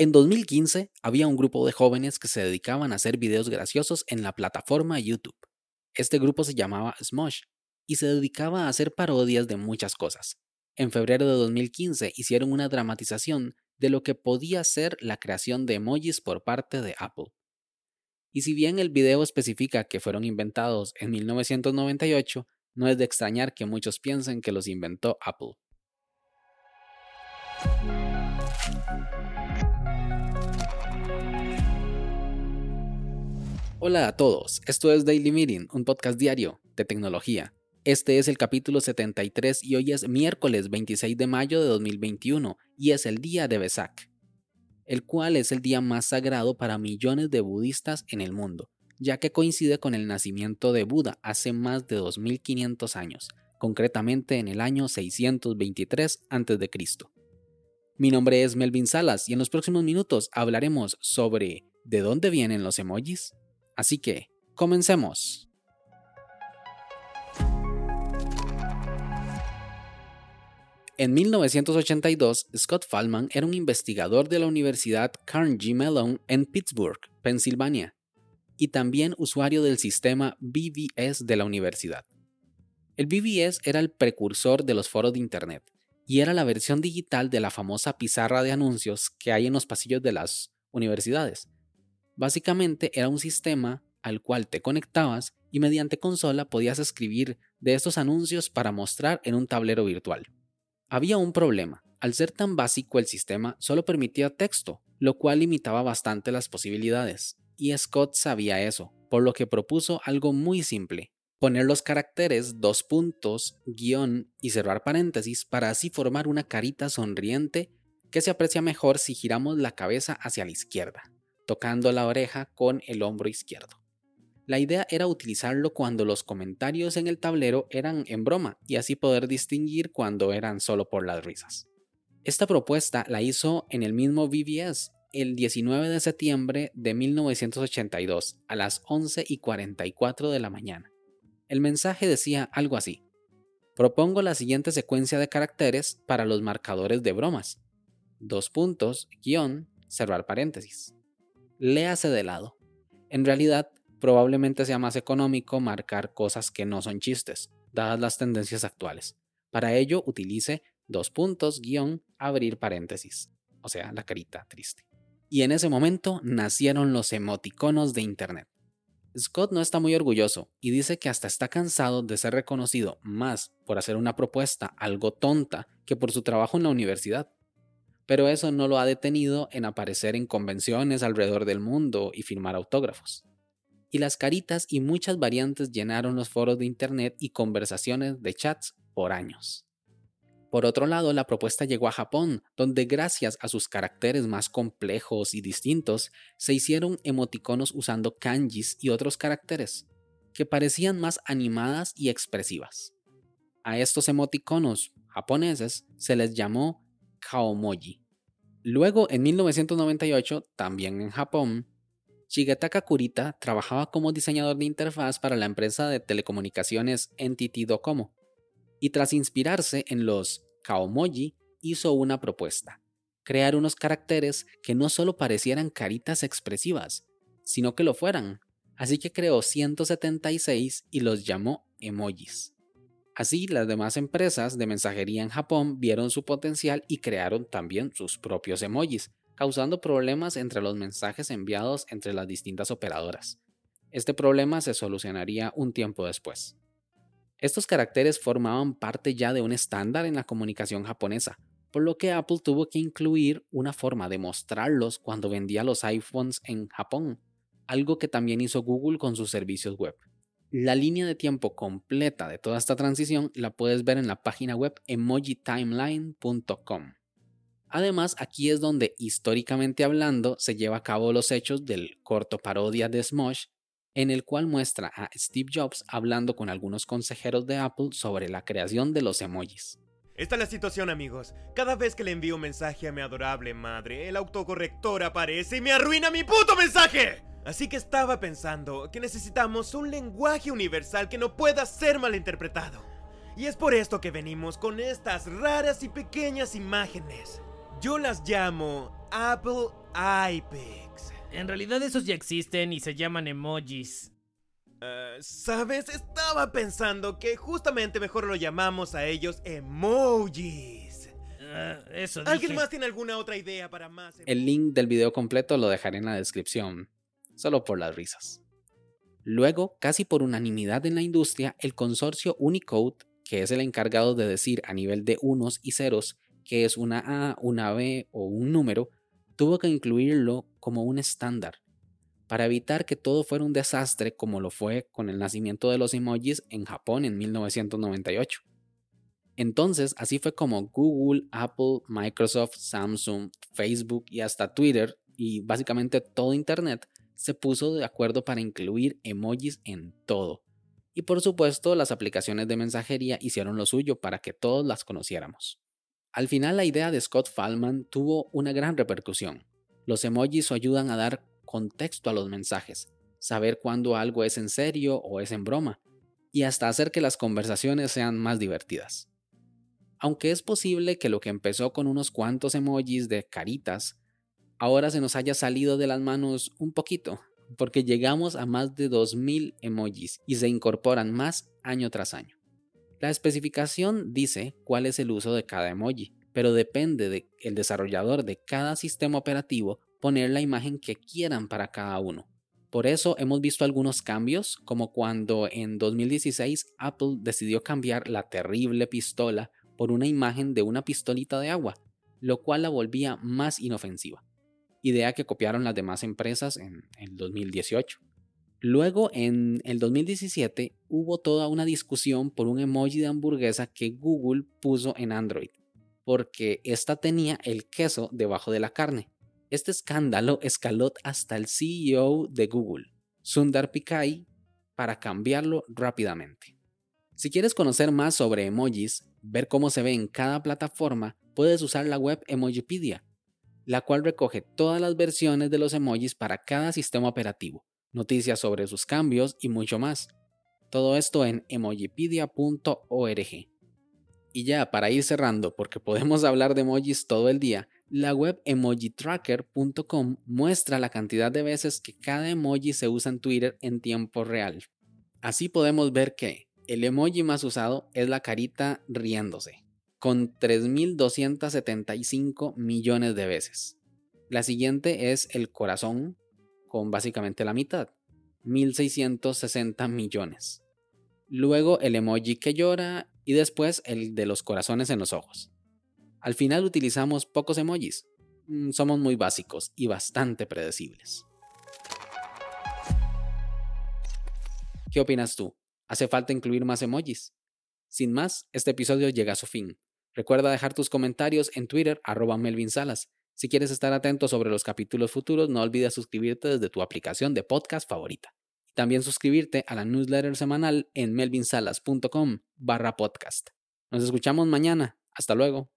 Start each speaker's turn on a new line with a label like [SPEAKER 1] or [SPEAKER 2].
[SPEAKER 1] En 2015 había un grupo de jóvenes que se dedicaban a hacer videos graciosos en la plataforma YouTube. Este grupo se llamaba Smosh y se dedicaba a hacer parodias de muchas cosas. En febrero de 2015 hicieron una dramatización de lo que podía ser la creación de emojis por parte de Apple. Y si bien el video especifica que fueron inventados en 1998, no es de extrañar que muchos piensen que los inventó Apple. Hola a todos, esto es Daily Meeting, un podcast diario de tecnología. Este es el capítulo 73 y hoy es miércoles 26 de mayo de 2021 y es el día de Vesak, el cual es el día más sagrado para millones de budistas en el mundo, ya que coincide con el nacimiento de Buda hace más de 2500 años, concretamente en el año 623 a.C. Mi nombre es Melvin Salas y en los próximos minutos hablaremos sobre ¿de dónde vienen los emojis? Así que, comencemos. En 1982, Scott Fallman era un investigador de la Universidad Carnegie Mellon en Pittsburgh, Pensilvania, y también usuario del sistema BBS de la universidad. El BBS era el precursor de los foros de Internet y era la versión digital de la famosa pizarra de anuncios que hay en los pasillos de las universidades, Básicamente era un sistema al cual te conectabas y mediante consola podías escribir de estos anuncios para mostrar en un tablero virtual. Había un problema. Al ser tan básico el sistema solo permitía texto, lo cual limitaba bastante las posibilidades. Y Scott sabía eso, por lo que propuso algo muy simple. Poner los caracteres dos puntos, guion y cerrar paréntesis para así formar una carita sonriente que se aprecia mejor si giramos la cabeza hacia la izquierda tocando la oreja con el hombro izquierdo. La idea era utilizarlo cuando los comentarios en el tablero eran en broma y así poder distinguir cuando eran solo por las risas. Esta propuesta la hizo en el mismo VBS el 19 de septiembre de 1982 a las 11 y 44 de la mañana. El mensaje decía algo así. Propongo la siguiente secuencia de caracteres para los marcadores de bromas. Dos puntos, guion, cerrar paréntesis léase de lado. En realidad, probablemente sea más económico marcar cosas que no son chistes, dadas las tendencias actuales. Para ello, utilice dos puntos, guion, abrir paréntesis, o sea, la carita triste. Y en ese momento nacieron los emoticonos de Internet. Scott no está muy orgulloso y dice que hasta está cansado de ser reconocido más por hacer una propuesta algo tonta que por su trabajo en la universidad pero eso no lo ha detenido en aparecer en convenciones alrededor del mundo y firmar autógrafos. Y las caritas y muchas variantes llenaron los foros de Internet y conversaciones de chats por años. Por otro lado, la propuesta llegó a Japón, donde gracias a sus caracteres más complejos y distintos, se hicieron emoticonos usando kanjis y otros caracteres, que parecían más animadas y expresivas. A estos emoticonos japoneses se les llamó Kaomoji. Luego, en 1998, también en Japón, Shigetaka Kurita trabajaba como diseñador de interfaz para la empresa de telecomunicaciones NTT Docomo, y tras inspirarse en los Kaomoji, hizo una propuesta, crear unos caracteres que no solo parecieran caritas expresivas, sino que lo fueran, así que creó 176 y los llamó emojis. Así, las demás empresas de mensajería en Japón vieron su potencial y crearon también sus propios emojis, causando problemas entre los mensajes enviados entre las distintas operadoras. Este problema se solucionaría un tiempo después. Estos caracteres formaban parte ya de un estándar en la comunicación japonesa, por lo que Apple tuvo que incluir una forma de mostrarlos cuando vendía los iPhones en Japón, algo que también hizo Google con sus servicios web. La línea de tiempo completa de toda esta transición la puedes ver en la página web emojitimeline.com. Además, aquí es donde históricamente hablando se lleva a cabo los hechos del corto parodia de Smosh, en el cual muestra a Steve Jobs hablando con algunos consejeros de Apple sobre la creación de los emojis.
[SPEAKER 2] Esta es la situación, amigos. Cada vez que le envío un mensaje a mi adorable madre, el autocorrector aparece y me arruina mi puto mensaje. Así que estaba pensando que necesitamos un lenguaje universal que no pueda ser malinterpretado. Y es por esto que venimos con estas raras y pequeñas imágenes. Yo las llamo Apple iPix.
[SPEAKER 3] En realidad esos ya existen y se llaman emojis.
[SPEAKER 2] Ah, ¿Sabes? Estaba pensando que justamente mejor lo llamamos a ellos emojis.
[SPEAKER 3] Eso
[SPEAKER 2] ¿Alguien
[SPEAKER 3] dije.
[SPEAKER 2] más tiene alguna otra idea para más?
[SPEAKER 1] El link del video completo lo dejaré en la descripción, solo por las risas. Luego, casi por unanimidad en la industria, el consorcio Unicode, que es el encargado de decir a nivel de unos y ceros que es una A, una B o un número, tuvo que incluirlo como un estándar, para evitar que todo fuera un desastre como lo fue con el nacimiento de los emojis en Japón en 1998. Entonces, así fue como Google, Apple, Microsoft, Samsung, Facebook y hasta Twitter y básicamente todo Internet se puso de acuerdo para incluir emojis en todo. Y por supuesto, las aplicaciones de mensajería hicieron lo suyo para que todos las conociéramos. Al final, la idea de Scott Fallman tuvo una gran repercusión. Los emojis ayudan a dar contexto a los mensajes, saber cuándo algo es en serio o es en broma, y hasta hacer que las conversaciones sean más divertidas. Aunque es posible que lo que empezó con unos cuantos emojis de caritas, ahora se nos haya salido de las manos un poquito, porque llegamos a más de 2.000 emojis y se incorporan más año tras año. La especificación dice cuál es el uso de cada emoji, pero depende del desarrollador de cada sistema operativo poner la imagen que quieran para cada uno. Por eso hemos visto algunos cambios, como cuando en 2016 Apple decidió cambiar la terrible pistola por una imagen de una pistolita de agua, lo cual la volvía más inofensiva, idea que copiaron las demás empresas en el 2018. Luego, en el 2017, hubo toda una discusión por un emoji de hamburguesa que Google puso en Android, porque esta tenía el queso debajo de la carne. Este escándalo escaló hasta el CEO de Google, Sundar Pichai, para cambiarlo rápidamente. Si quieres conocer más sobre emojis, ver cómo se ve en cada plataforma, puedes usar la web Emojipedia, la cual recoge todas las versiones de los emojis para cada sistema operativo, noticias sobre sus cambios y mucho más. Todo esto en emojipedia.org. Y ya para ir cerrando, porque podemos hablar de emojis todo el día, la web emojitracker.com muestra la cantidad de veces que cada emoji se usa en Twitter en tiempo real. Así podemos ver que el emoji más usado es la carita riéndose, con 3.275 millones de veces. La siguiente es el corazón, con básicamente la mitad, 1.660 millones. Luego el emoji que llora y después el de los corazones en los ojos. Al final utilizamos pocos emojis. Mm, Somos muy básicos y bastante predecibles. ¿Qué opinas tú? ¿Hace falta incluir más emojis? Sin más, este episodio llega a su fin. Recuerda dejar tus comentarios en Twitter arroba Melvin Salas. Si quieres estar atento sobre los capítulos futuros, no olvides suscribirte desde tu aplicación de podcast favorita. También suscribirte a la newsletter semanal en melvinsalas.com barra podcast. Nos escuchamos mañana. Hasta luego.